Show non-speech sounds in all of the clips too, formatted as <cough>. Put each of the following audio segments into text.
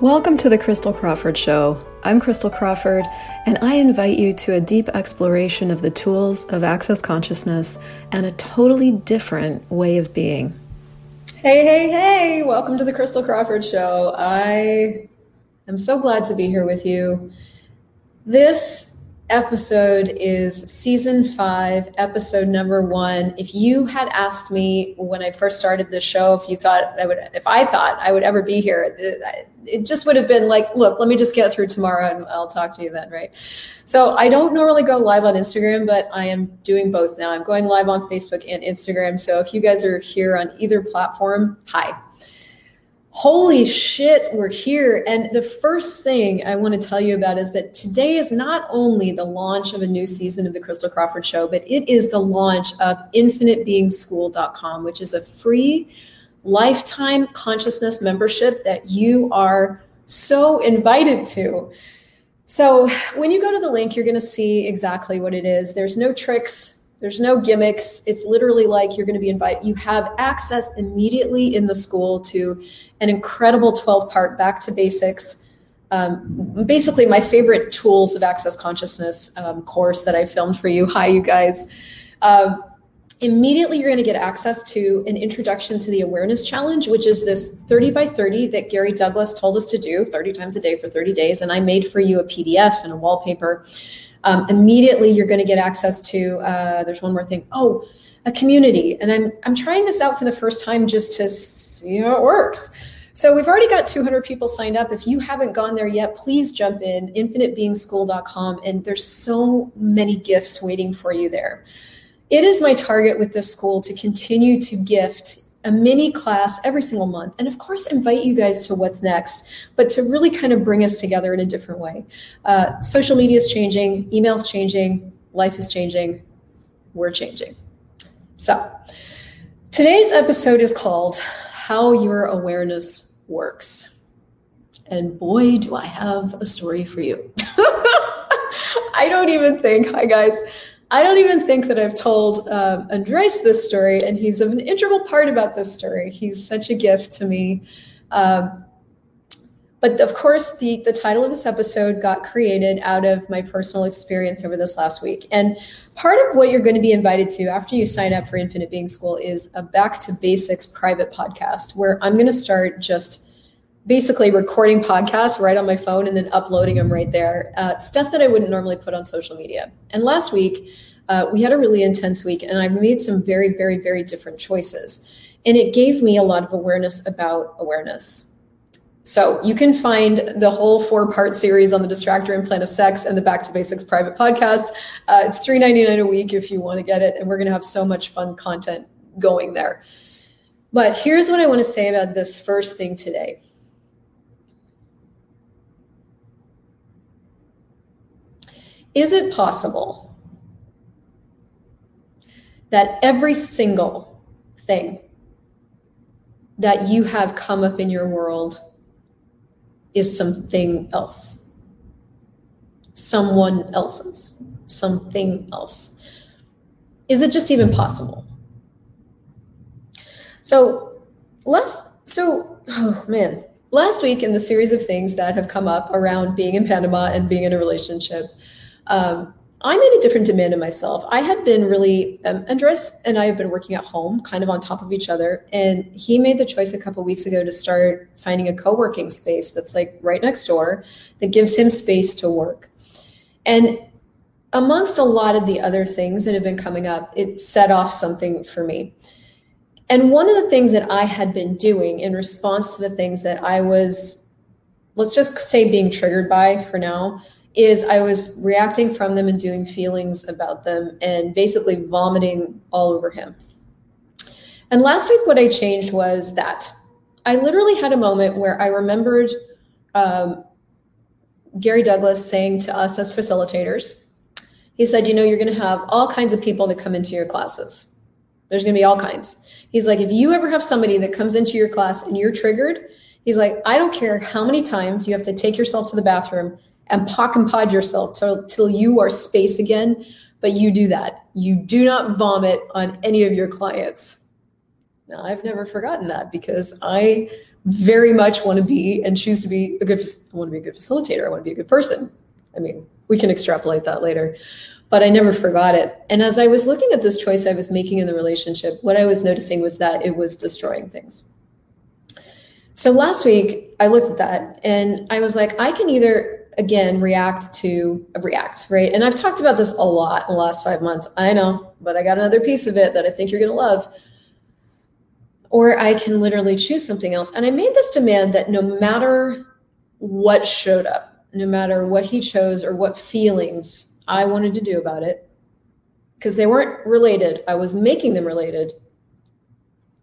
Welcome to the Christel Crawford Show. I'm Christel Crawford, and I invite you to a deep exploration of the tools of access consciousness and a totally different way of being. Hey, hey, hey! Welcome to the Christel Crawford Show. I am so glad to be here with you. This episode is season five, episode number one. If you had asked me when I first started this show, if you thought I would, if I thought I would ever be here, it just would have been like, look, let me just get through tomorrow and I'll talk to you then, right? So I don't normally go live on Instagram, but I am doing both now. I'm going live on Facebook and Instagram. So if you guys are here on either platform, hi holy shit, we're here. And the first thing I want to tell you about is that today is not only the launch of a new season of the Christel Crawford Show, but it is the launch of infinitebeingschool.com, which is a free lifetime consciousness membership that you are so invited to. So when you go to the link, you're going to see exactly what it is. There's no tricks, there's no gimmicks. It's literally like you're going to be invited. You have access immediately in the school to an incredible 12 part back to basics. Um, basically, my favorite tools of access consciousness um, course that I filmed for you. Hi, you guys. Um, immediately, you're going to get access to an introduction to the awareness challenge, which is this 30 by 30 that Gary Douglas told us to do 30 times a day for 30 days. And I made for you a PDF and a wallpaper um, immediately you're going to get access to uh, there's one more thing. Oh a community. And i'm i'm trying this out for the first time just to see how it works. So we've already got 200 people signed up. If you haven't gone there yet please jump in infinitebeingschool.com and there's so many gifts waiting for you there. It is my target with this school to continue to gift a mini class every single month. And of course, invite you guys to what's next, but to really kind of bring us together in a different way. Uh, social media is changing, email's changing, life is changing, we're changing. So, today's episode is called How Your Awareness Works. And boy, do I have a story for you. <laughs> I don't even think, hi guys, I don't even think that I've told um, Andres this story, and he's an integral part about this story. He's such a gift to me. Um, but of course, the, the title of this episode got created out of my personal experience over this last week. And part of what you're going to be invited to after you sign up for Infinite Being School is a back to basics private podcast where I'm going to start just basically recording podcasts right on my phone and then uploading them right there. Uh, stuff that I wouldn't normally put on social media. And last week, uh, we had a really intense week, and I made some very, very, very different choices. And it gave me a lot of awareness about awareness. So you can find the whole four part series on the distractor implant of sex and the Back to Basics private podcast. Uh, it's $3.99 a week if you want to get it. And we're going to have so much fun content going there. But here's what I want to say about this first thing today Is it possible that every single thing that you have come up in your world is something else? Someone else's, something else. Is it just even possible? So, last, so, oh man, last week in the series of things that have come up around being in Panama and being in a relationship, um, I made a different demand of myself. I had been really, um, Andres and I have been working at home, kind of on top of each other. And he made the choice a couple weeks ago to start finding a co working space that's like right next door that gives him space to work. And amongst a lot of the other things that have been coming up, it set off something for me. And one of the things that I had been doing in response to the things that I was, let's just say, being triggered by for now is I was reacting from them and doing feelings about them and basically vomiting all over him. And last week, what I changed was that I literally had a moment where I remembered um, Gary Douglas saying to us as facilitators, he said, You know, you're going to have all kinds of people that come into your classes. There's going to be all kinds. He's like, If you ever have somebody that comes into your class and you're triggered, he's like, I don't care how many times you have to take yourself to the bathroom and pock and pod yourself till, till you are space again. But you do that. You do not vomit on any of your clients. Now, I've never forgotten that because I very much want to be and choose to be a good want to be a good facilitator. I want to be a good person. I mean, we can extrapolate that later. But I never forgot it. And as I was looking at this choice I was making in the relationship, what I was noticing was that it was destroying things. So last week I looked at that and I was like, I can either again react to react, right? And I've talked about this a lot in the last five months. I know, but I got another piece of it that I think you're gonna love or I can literally choose something else. And I made this demand that no matter what showed up, no matter what he chose or what feelings I wanted to do about it, because they weren't related, I was making them related.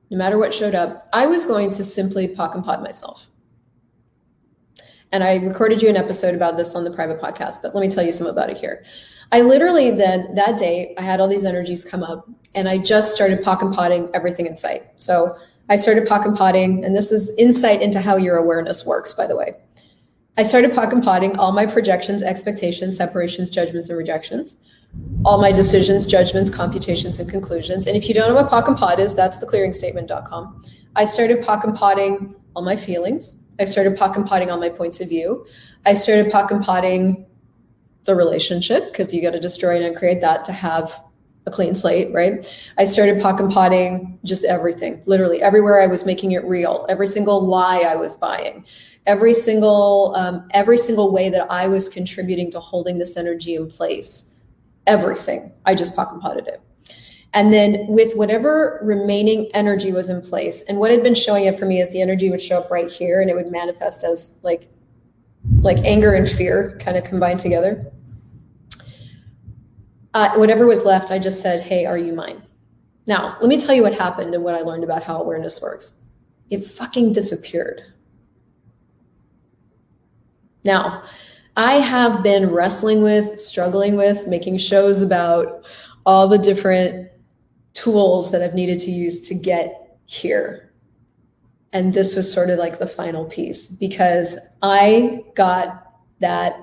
No matter what showed up, I was going to simply POC and POD myself. And I recorded you an episode about this on the private podcast, but let me tell you some about it here. I literally then that day I had all these energies come up and I just started POC and potting everything in sight. So I started POC and potting, and this is insight into how your awareness works, by the way. I started POC and potting all my projections, expectations, separations, judgments, and rejections, all my decisions, judgments, computations, and conclusions. And if you don't know what POC and pot is, that's theclearingstatement.com. I started POC and potting all my feelings. I started POC and potting all my points of view. I started POC and potting the relationship because you got to destroy and create that to have a clean slate, right? I started POC and potting just everything, literally everywhere I was making it real, every single lie I was buying, every single um, every single way that I was contributing to holding this energy in place, everything. I just POC and potted it. And then with whatever remaining energy was in place, and what had been showing up for me is the energy would show up right here and it would manifest as like like anger and fear kind of combined together uh, whatever was left, I just said, Hey, are you mine? Now, let me tell you what happened and what I learned about how awareness works. It fucking disappeared. Now, I have been wrestling with, struggling with, making shows about all the different tools that I've needed to use to get here. And this was sort of like the final piece because I got that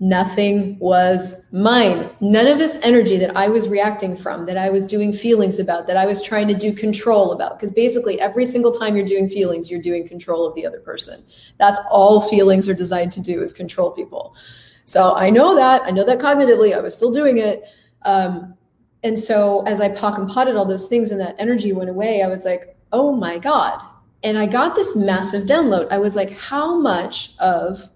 nothing was mine. None of this energy that I was reacting from, that I was doing feelings about, that I was trying to do control about. Because basically, every single time you're doing feelings, you're doing control of the other person. That's all feelings are designed to do is control people. So I know that. I know that cognitively. I was still doing it. Um, and so as I POC and potted all those things and that energy went away, I was like, oh my God. And I got this massive download. I was like, how much of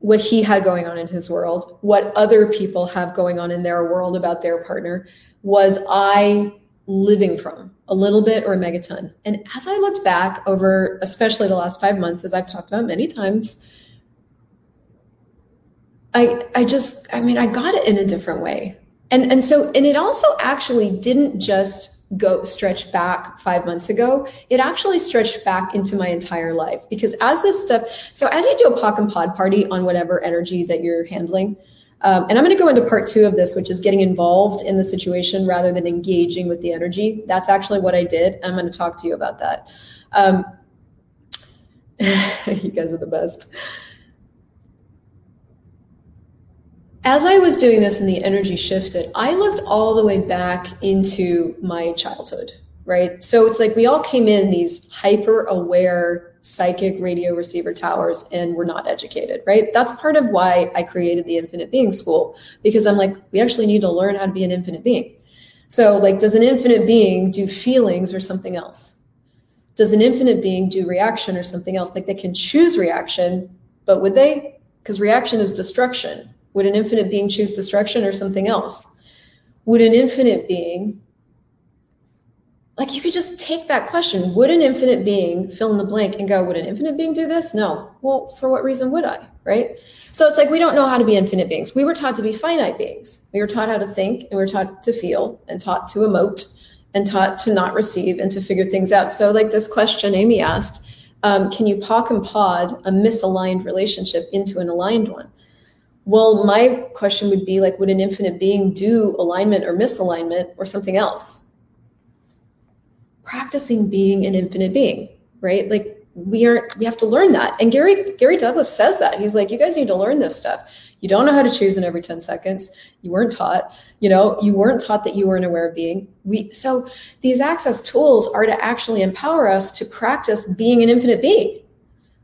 what he had going on in his world, what other people have going on in their world about their partner, was I living from a little bit or a megaton. And as I looked back over, especially the last five months, as I've talked about many times, I I just I mean I got it in a different way. And and so and it also actually didn't just go stretch back five months ago, it actually stretched back into my entire life because as this stuff, so as you do a POC and POD party on whatever energy that you're handling, um, and I'm going to go into part two of this, which is getting involved in the situation rather than engaging with the energy. That's actually what I did. I'm going to talk to you about that. Um, <laughs> you guys are the best. As I was doing this and the energy shifted, I looked all the way back into my childhood, right? So it's like we all came in these hyper aware psychic radio receiver towers and we're not educated, right? That's part of why I created the Infinite Being School because I'm like, we actually need to learn how to be an infinite being. So, like, does an infinite being do feelings or something else? Does an infinite being do reaction or something else? Like, they can choose reaction, but would they? Because reaction is destruction would an infinite being choose destruction or something else? Would an infinite being, like you could just take that question, would an infinite being fill in the blank and go, would an infinite being do this? No. Well, for what reason would I? Right? So it's like we don't know how to be infinite beings. We were taught to be finite beings. We were taught how to think and we were taught to feel and taught to emote and taught to not receive and to figure things out. So, like this question Amy asked, um, can you pock and POD a misaligned relationship into an aligned one? Well, my question would be like, would an infinite being do alignment or misalignment or something else? Practicing being an infinite being, right? Like we aren't we have to learn that. And Gary Gary Douglas says that. He's like, you guys need to learn this stuff. You don't know how to choose in every 10 seconds. You weren't taught, you know, you weren't taught that you weren't aware of being. We so these access tools are to actually empower us to practice being an infinite being.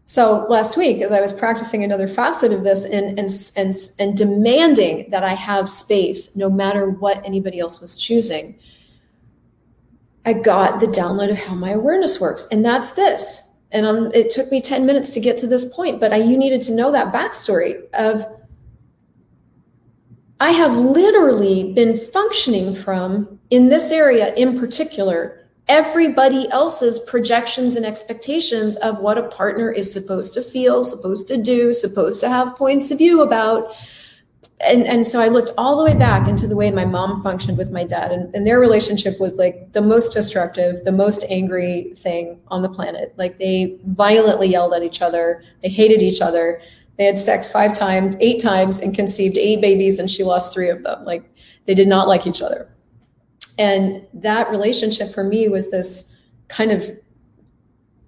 So last week, as I was practicing another facet of this and and and, and demanding that I have space no matter what anybody else was choosing, I got the download of how my awareness works. And that's this. And um, it took me 10 minutes to get to this point, but I, you needed to know that backstory of I have literally been functioning from, in this area in particular, everybody else's projections and expectations of what a partner is supposed to feel, supposed to do, supposed to have points of view about and and so I looked all the way back into the way my mom functioned with my dad, and, and their relationship was like the most destructive, the most angry thing on the planet. Like they violently yelled at each other, they hated each other. They had sex five times, eight times, and conceived eight babies, and she lost three of them. Like they did not like each other. And that relationship for me was this kind of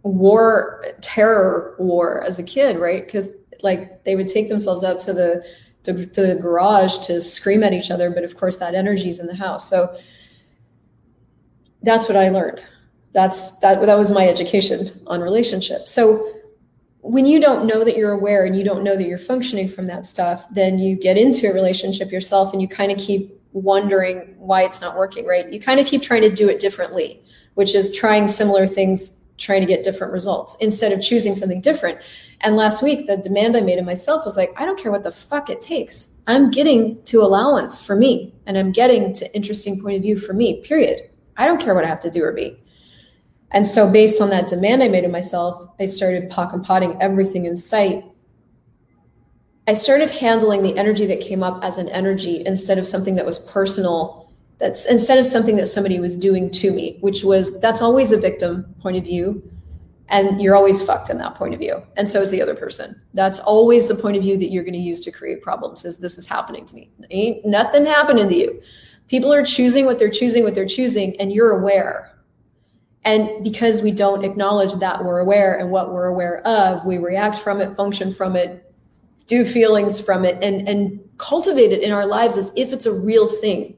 war, terror war as a kid, right? Because like they would take themselves out to the to, to the garage to scream at each other. But of course, that energy is in the house. So that's what I learned. That's that. That was my education on relationships. So when you don't know that you're aware and you don't know that you're functioning from that stuff, then you get into a relationship yourself and you kind of keep wondering why it's not working right. You kind of keep trying to do it differently, which is trying similar things, trying to get different results instead of choosing something different. And last week, the demand I made of myself was like, I don't care what the fuck it takes. I'm getting to allowance for me and I'm getting to interesting point of view for me, period. I don't care what I have to do or be. And so, based on that demand I made of myself, I started pock and potting everything in sight. I started handling the energy that came up as an energy instead of something that was personal. That's instead of something that somebody was doing to me, which was that's always a victim point of view. And you're always fucked in that point of view. And so is the other person. That's always the point of view that you're going to use to create problems is this is happening to me. Ain't nothing happening to you. People are choosing what they're choosing what they're choosing and you're aware. And because we don't acknowledge that we're aware and what we're aware of we react from it function from it do feelings from it and and cultivate it in our lives as if it's a real thing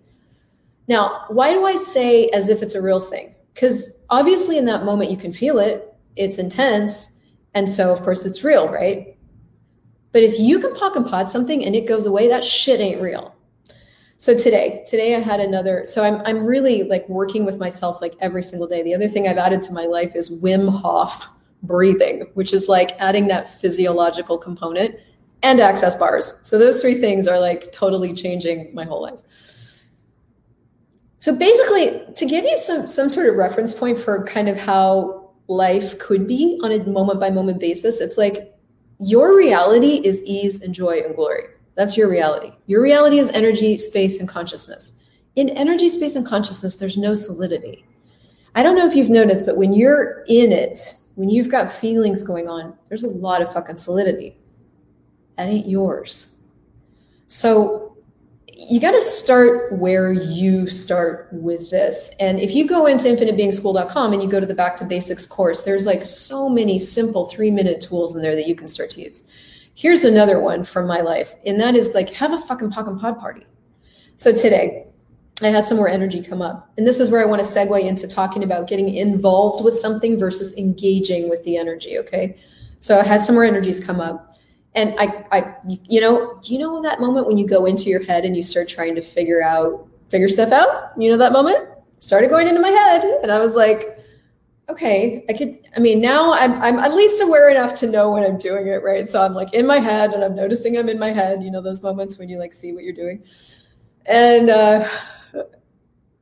now why do i say as if it's a real thing because obviously in that moment you can feel it it's intense. And so, of course, it's real, right? But if you can pock and pot something and it goes away, that shit ain't real. So today, today I had another. So I'm I'm really like working with myself like every single day. The other thing I've added to my life is Wim Hof breathing, which is like adding that physiological component and access bars. So those three things are like totally changing my whole life. So basically, to give you some some sort of reference point for kind of how life could be on a moment by moment basis. It's like your reality is ease and joy and glory. That's your reality. Your reality is energy, space, and consciousness. In energy, space, and consciousness, there's no solidity. I don't know if you've noticed, but when you're in it, when you've got feelings going on, there's a lot of fucking solidity. That ain't yours. So you got to start where you start with this. And if you go into infinitebeingschool.com and you go to the back to basics course, there's like so many simple three minute tools in there that you can start to use. Here's another one from my life, and that is like have a fucking pock and pod party. So today, I had some more energy come up. And this is where I want to segue into talking about getting involved with something versus engaging with the energy. Okay. So I had some more energies come up and I, I, you know, do you know that moment when you go into your head and you start trying to figure out, figure stuff out? You know that moment? Started going into my head, and I was like, okay, I could. I mean, now I'm, I'm at least aware enough to know when I'm doing it, right? So I'm like in my head, and I'm noticing I'm in my head. You know those moments when you like see what you're doing, and uh,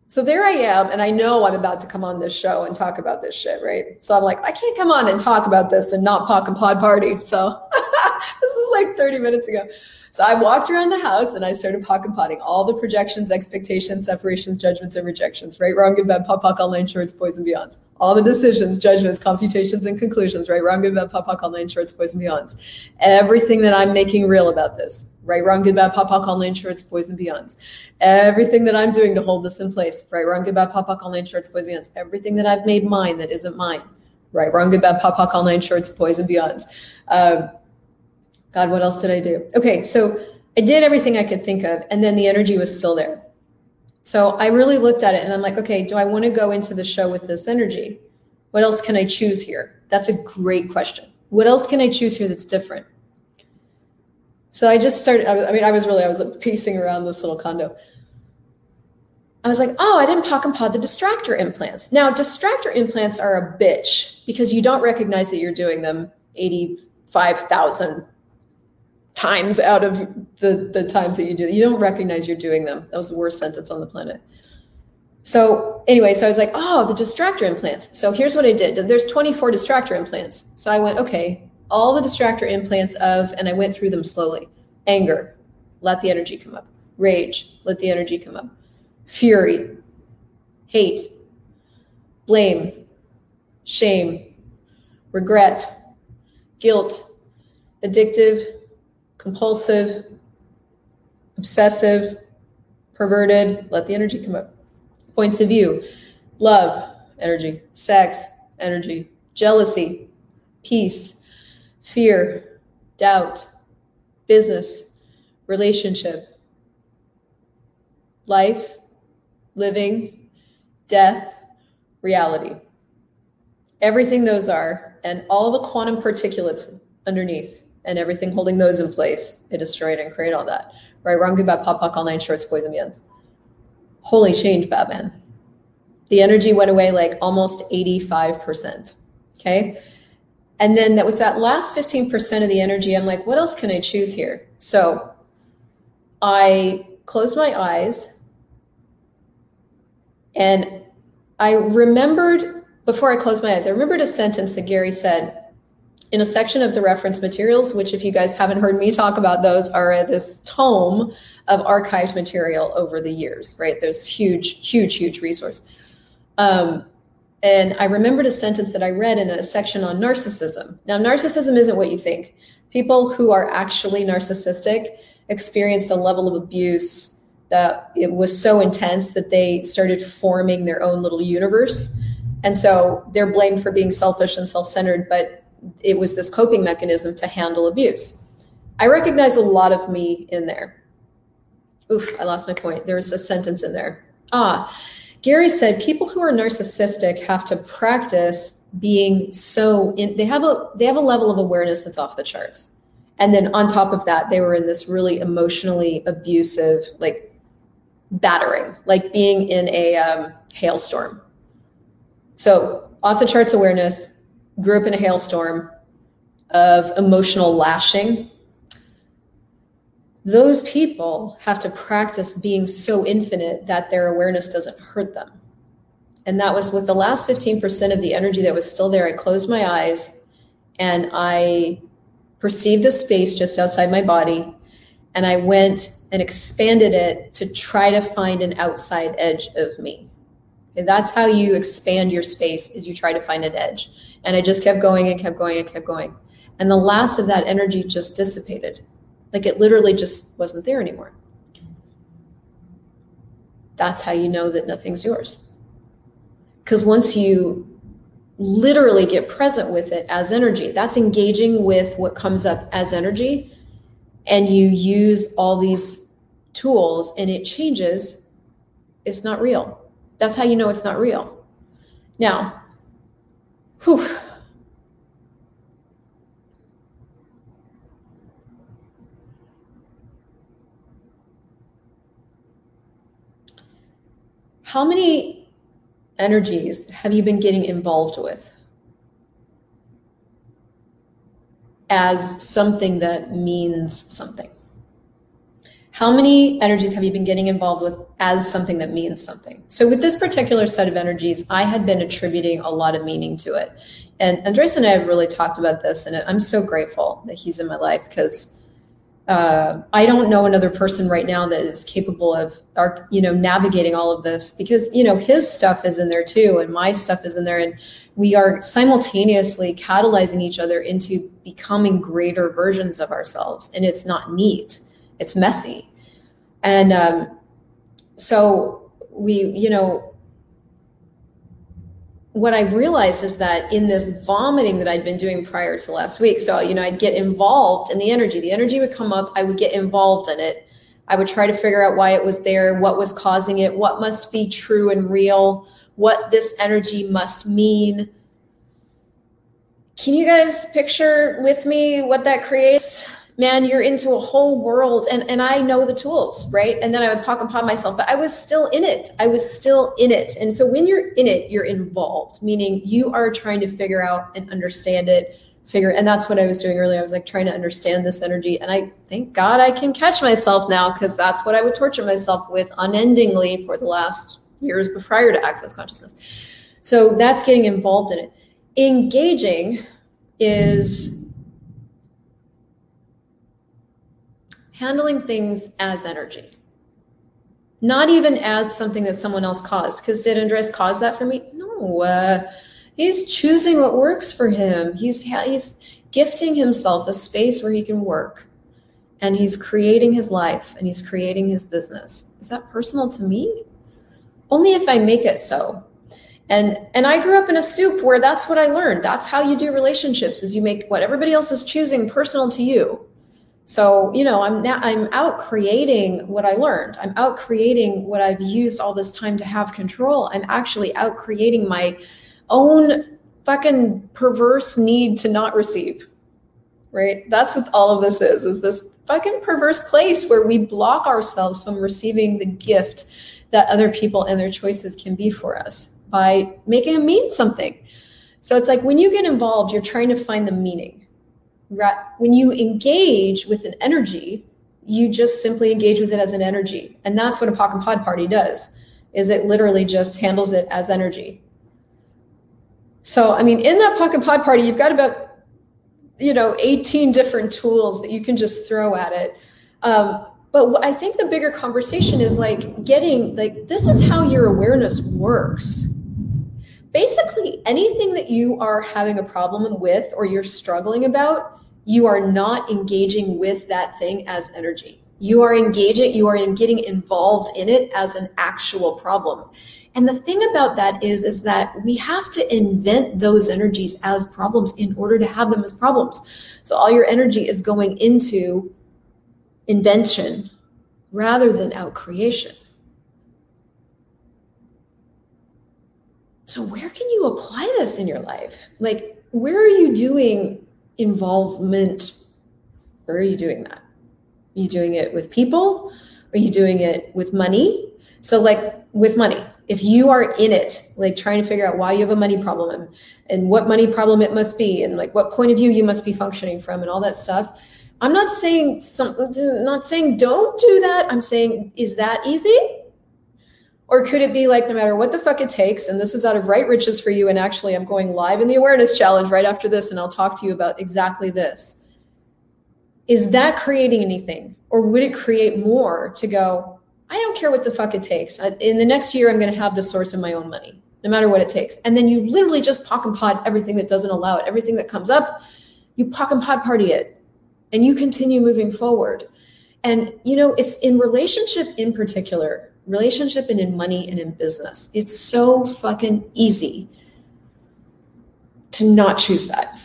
so there I am, and I know I'm about to come on this show and talk about this shit, right? So I'm like, I can't come on and talk about this and not pock and pod party. So <laughs> this is like 30 minutes ago. So I walked around the house and I started pock and potting all the projections, expectations, separations, judgments, and rejections, right, wrong, good, bad, pop, pock, all nine, shorts, boys, and beyonds. All the decisions, judgments, computations, and conclusions, right, wrong, good, bad, pop, pock, all nine, shorts, boys, and beyonds. Everything that I'm making real about this, right, wrong, good, bad, pop, pock, all nine, shorts, boys, and beyonds. Everything that I'm doing to hold this in place, right, wrong, good, bad, pop, pock, all nine, shorts, boys, and beyonds. Everything that I've made mine that isn't mine, right, wrong, good, bad, pop, pock, all nine, shorts, boys, and beyonds. Um, God, what else did I do? Okay, so I did everything I could think of, and then the energy was still there. So I really looked at it and I'm like, okay, do I want to go into the show with this energy? What else can I choose here? That's a great question. What else can I choose here that's different? So I just started, I mean, I was really, I was pacing around this little condo. I was like, oh, I didn't pock and pod the distractor implants. Now, distractor implants are a bitch because you don't recognize that you're doing them 85,000 times out of the, the times that you do. You don't recognize you're doing them. That was the worst sentence on the planet. So anyway, so I was like, oh, the distractor implants. So here's what I did. There's 24 distractor implants. So I went, okay, all the distractor implants of, and I went through them slowly. Anger, let the energy come up. Rage, let the energy come up fury, hate, blame, shame, regret, guilt, addictive, compulsive, obsessive, perverted. Let the energy come up. Points of view love, energy, sex, energy, jealousy, peace, fear, doubt, business, relationship, life, living, death, reality. Everything those are, and all the quantum particulates underneath, and everything holding those in place, it destroyed and create all that. Right, wrong, good, bad, pop, pop, all nine shorts, boys and beyonds. Holy change, Batman. The energy went away like almost 85%. Okay. And then that with that last 15% of the energy, I'm like, what else can I choose here? So I closed my eyes and I remembered, before I closed my eyes, I remembered a sentence that Gary said in a section of the reference materials, which, if you guys haven't heard me talk about those, are this tome of archived material over the years, right? There's huge, huge, huge resource. Um, and I remembered a sentence that I read in a section on narcissism. Now, narcissism isn't what you think. People who are actually narcissistic experienced a level of abuse that it was so intense that they started forming their own little universe. And so they're blamed for being selfish and self centered, but it was this coping mechanism to handle abuse. I recognize a lot of me in there. Oof, I lost my point. There was a sentence in there. Ah, Gary said people who are narcissistic have to practice being so in they have a they have a level of awareness that's off the charts. And then on top of that, they were in this really emotionally abusive, like battering, like being in a um, hailstorm. So, off the charts awareness, grew up in a hailstorm of emotional lashing. Those people have to practice being so infinite that their awareness doesn't hurt them. And that was with the last 15% of the energy that was still there. I closed my eyes and I perceived the space just outside my body. And I went and expanded it to try to find an outside edge of me. And that's how you expand your space is you try to find an edge. And I just kept going and kept going and kept going. And the last of that energy just dissipated. Like it literally just wasn't there anymore. That's how you know that nothing's yours. Because once you literally get present with it as energy, that's engaging with what comes up as energy and you use all these tools and it changes, it's not real. That's how you know it's not real. Now, whew. How many energies have you been getting involved with? as something that means something. How many energies have you been getting involved with as something that means something? So, with this particular set of energies, I had been attributing a lot of meaning to it. And Andres and I have really talked about this, and I'm so grateful that he's in my life because uh, I don't know another person right now that is capable of, you know, navigating all of this because you know his stuff is in there too, and my stuff is in there, and we are simultaneously catalyzing each other into becoming greater versions of ourselves and it's not neat. It's messy. And um, so we you know what I realized is that in this vomiting that I'd been doing prior to last week, so, you know, I'd get involved in the energy. The energy would come up, I would get involved in it. I would try to figure out why it was there, what was causing it, what must be true and real, what this energy must mean. Can you guys picture with me what that creates? Man, you're into a whole world. And, and I know the tools, right? And then I would pock upon myself, but I was still in it. I was still in it. And so when you're in it, you're involved, meaning you are trying to figure out and understand it, figure. And that's what I was doing earlier. I was like trying to understand this energy. And I thank God I can catch myself now because that's what I would torture myself with unendingly for the last years prior to access consciousness. So that's getting involved in it. Engaging is handling things as energy, not even as something that someone else caused. Because did Andres cause that for me? No. Uh, he's choosing what works for him. He's he's gifting himself a space where he can work, and he's creating his life and he's creating his business. Is that personal to me? Only if I make it so. And and I grew up in a soup where that's what I learned. That's how you do relationships is you make what everybody else is choosing personal to you. So, you know, I'm now I'm out creating what I learned. I'm out creating what I've used all this time to have control. I'm actually out creating my own fucking perverse need to not receive. Right? That's what all of this is, is this fucking perverse place where we block ourselves from receiving the gift that other people and their choices can be for us by making it mean something. So it's like when you get involved, you're trying to find the meaning when you engage with an energy, you just simply engage with it as an energy. And that's what a POC and POD party does, is it literally just handles it as energy. So, I mean, in that POC and POD party, you've got about, you know, 18 different tools that you can just throw at it. Um, but I think the bigger conversation is like getting, like, this is how your awareness works basically anything that you are having a problem with or you're struggling about you are not engaging with that thing as energy. You are engaging, you are in getting involved in it as an actual problem. And the thing about that is, is that we have to invent those energies as problems in order to have them as problems. So all your energy is going into invention rather than out creation. So where can you apply this in your life? Like, where are you doing involvement. Where are you doing that? Are you doing it with people? Are you doing it with money? So like with money. If you are in it like trying to figure out why you have a money problem and, and what money problem it must be and like what point of view you must be functioning from and all that stuff i'm not saying something not saying don't do that. I'm saying is that easy or could it be like, no matter what the fuck it takes, and this is out of right riches for you, and actually I'm going live in the awareness challenge right after this, and I'll talk to you about exactly this. Is that creating anything? Or would it create more to go, I don't care what the fuck it takes. In the next year, I'm going to have the source of my own money, no matter what it takes. And then you literally just POC and POD everything that doesn't allow it, everything that comes up, you POC and POD party it, and you continue moving forward. And, you know, it's in relationship in particular, relationship and in money and in business. It's so fucking easy to not choose that.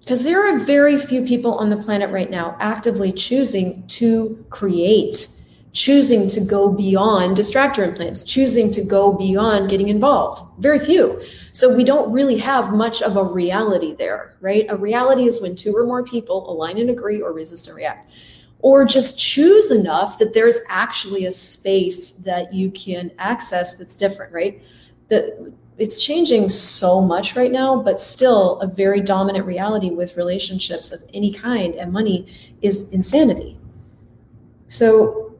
Because there are very few people on the planet right now actively choosing to create, choosing to go beyond distractor implants, choosing to go beyond getting involved. Very few. So we don't really have much of a reality there, right? A reality is when two or more people align and agree or resist and react or just choose enough that there's actually a space that you can access that's different, right? That it's changing so much right now, but still a very dominant reality with relationships of any kind and money is insanity. So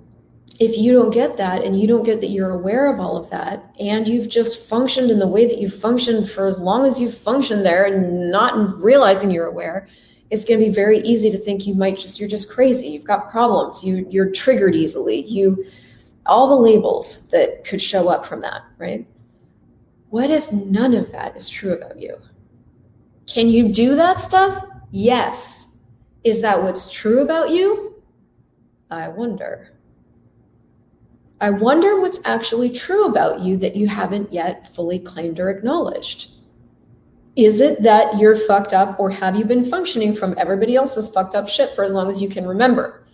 if you don't get that and you don't get that you're aware of all of that and you've just functioned in the way that you've functioned for as long as you've functioned there and not realizing you're aware, it's going to be very easy to think you might just you're just crazy. You've got problems. You you're triggered easily. You all the labels that could show up from that right? What if none of that is true about you? Can you do that stuff? Yes. Is that what's true about you? I wonder. I wonder what's actually true about you that you haven't yet fully claimed or acknowledged. Is it that you're fucked up, or have you been functioning from everybody else's fucked up shit for as long as you can remember?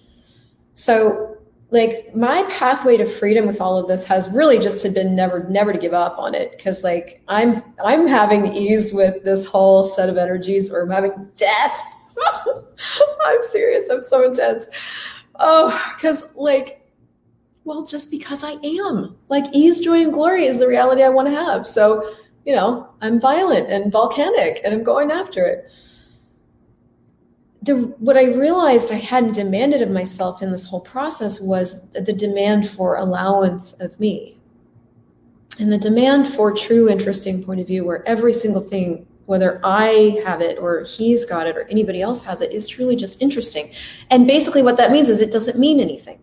So, like, my pathway to freedom with all of this has really just been never, never to give up on it. Cause, like, I'm, I'm having ease with this whole set of energies, or I'm having death. <laughs> I'm serious. I'm so intense. Oh, because, like, well, just because I am. Like, ease, joy, and glory is the reality I want to have. So, you know, I'm violent and volcanic and I'm going after it. The, what I realized I hadn't demanded of myself in this whole process was the demand for allowance of me. And the demand for true, interesting point of view, where every single thing, whether I have it or he's got it or anybody else has it, is truly just interesting. And basically, what that means is it doesn't mean anything.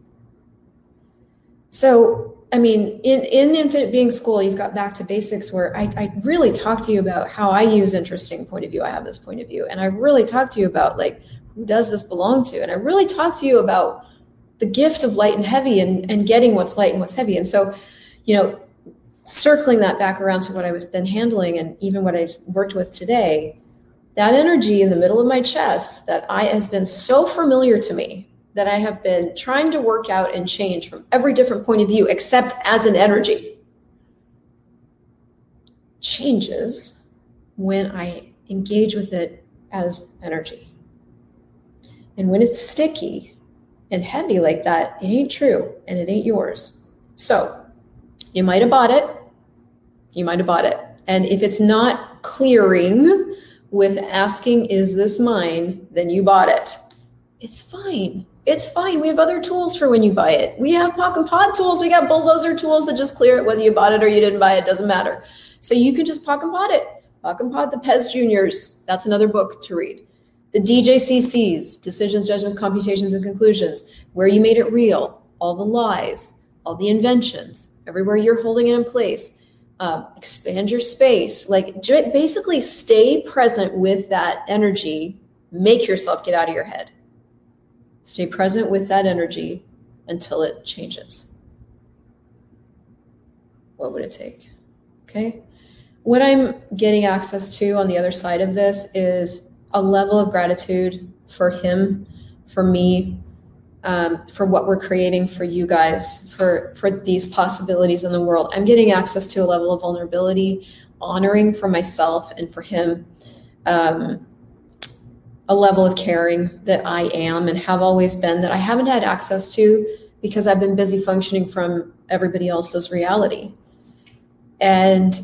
So I mean, in, in Infinite Being School, you've got back to basics where I, I really talk to you about how I use interesting point of view. I have this point of view. And I really talk to you about like, who does this belong to? And I really talk to you about the gift of light and heavy and, and getting what's light and what's heavy. And so, you know, circling that back around to what I was then handling and even what I've worked with today, that energy in the middle of my chest that I has been so familiar to me that I have been trying to work out and change from every different point of view, except as an energy, changes when I engage with it as energy. And when it's sticky and heavy like that, it ain't true and it ain't yours. So you might have bought it. You might have bought it. And if it's not clearing with asking, is this mine? Then you bought it. It's fine it's fine. We have other tools for when you buy it. We have POC and POD tools. We got bulldozer tools that just clear it, whether you bought it or you didn't buy it, doesn't matter. So you can just POC and POD it. POC and POD the Pez Juniors. That's another book to read. The DJCCs, Decisions, Judgments, Computations, and Conclusions, where you made it real, all the lies, all the inventions, everywhere you're holding it in place. Um, expand your space. Like basically stay present with that energy. Make yourself get out of your head Stay present with that energy until it changes. What would it take? Okay. What I'm getting access to on the other side of this is a level of gratitude for him, for me, um, for what we're creating for you guys, for for these possibilities in the world. I'm getting access to a level of vulnerability, honoring for myself and for him. Um, a level of caring that I am and have always been that I haven't had access to because I've been busy functioning from everybody else's reality. And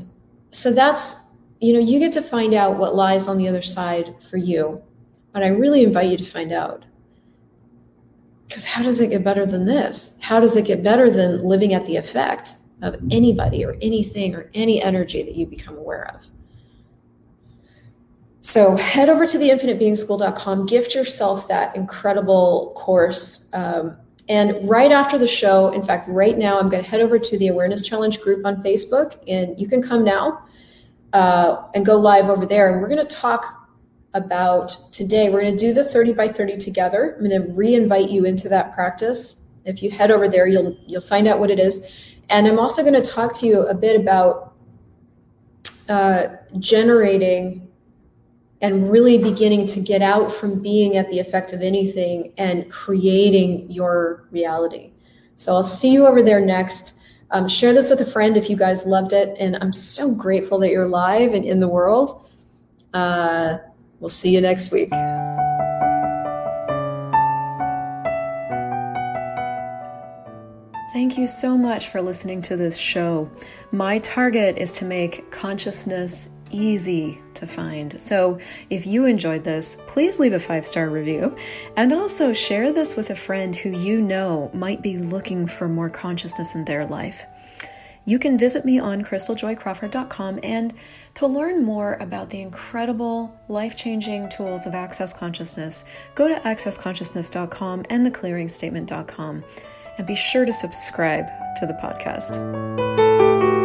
so that's, you know, you get to find out what lies on the other side for you. But I really invite you to find out. Because how does it get better than this? How does it get better than living at the effect of anybody or anything or any energy that you become aware of? So head over to the infinitebeingschool.com, gift yourself that incredible course. Um, and right after the show, in fact, right now, I'm going to head over to the Awareness Challenge group on Facebook, and you can come now uh, and go live over there. And we're going to talk about today. We're going to do the 30 by 30 together. I'm going to re-invite you into that practice. If you head over there, you'll you'll find out what it is. And I'm also going to talk to you a bit about uh, generating and really beginning to get out from being at the effect of anything and creating your reality. So I'll see you over there next. Um, share this with a friend if you guys loved it. And I'm so grateful that you're live and in the world. Uh, we'll see you next week. Thank you so much for listening to this show. My target is to make consciousness easy to find. So if you enjoyed this, please leave a five star review and also share this with a friend who you know might be looking for more consciousness in their life. You can visit me on christeljoycrawford.com and to learn more about the incredible life changing tools of Access Consciousness, go to accessconsciousness.com and theclearingstatement.com and be sure to subscribe to the podcast.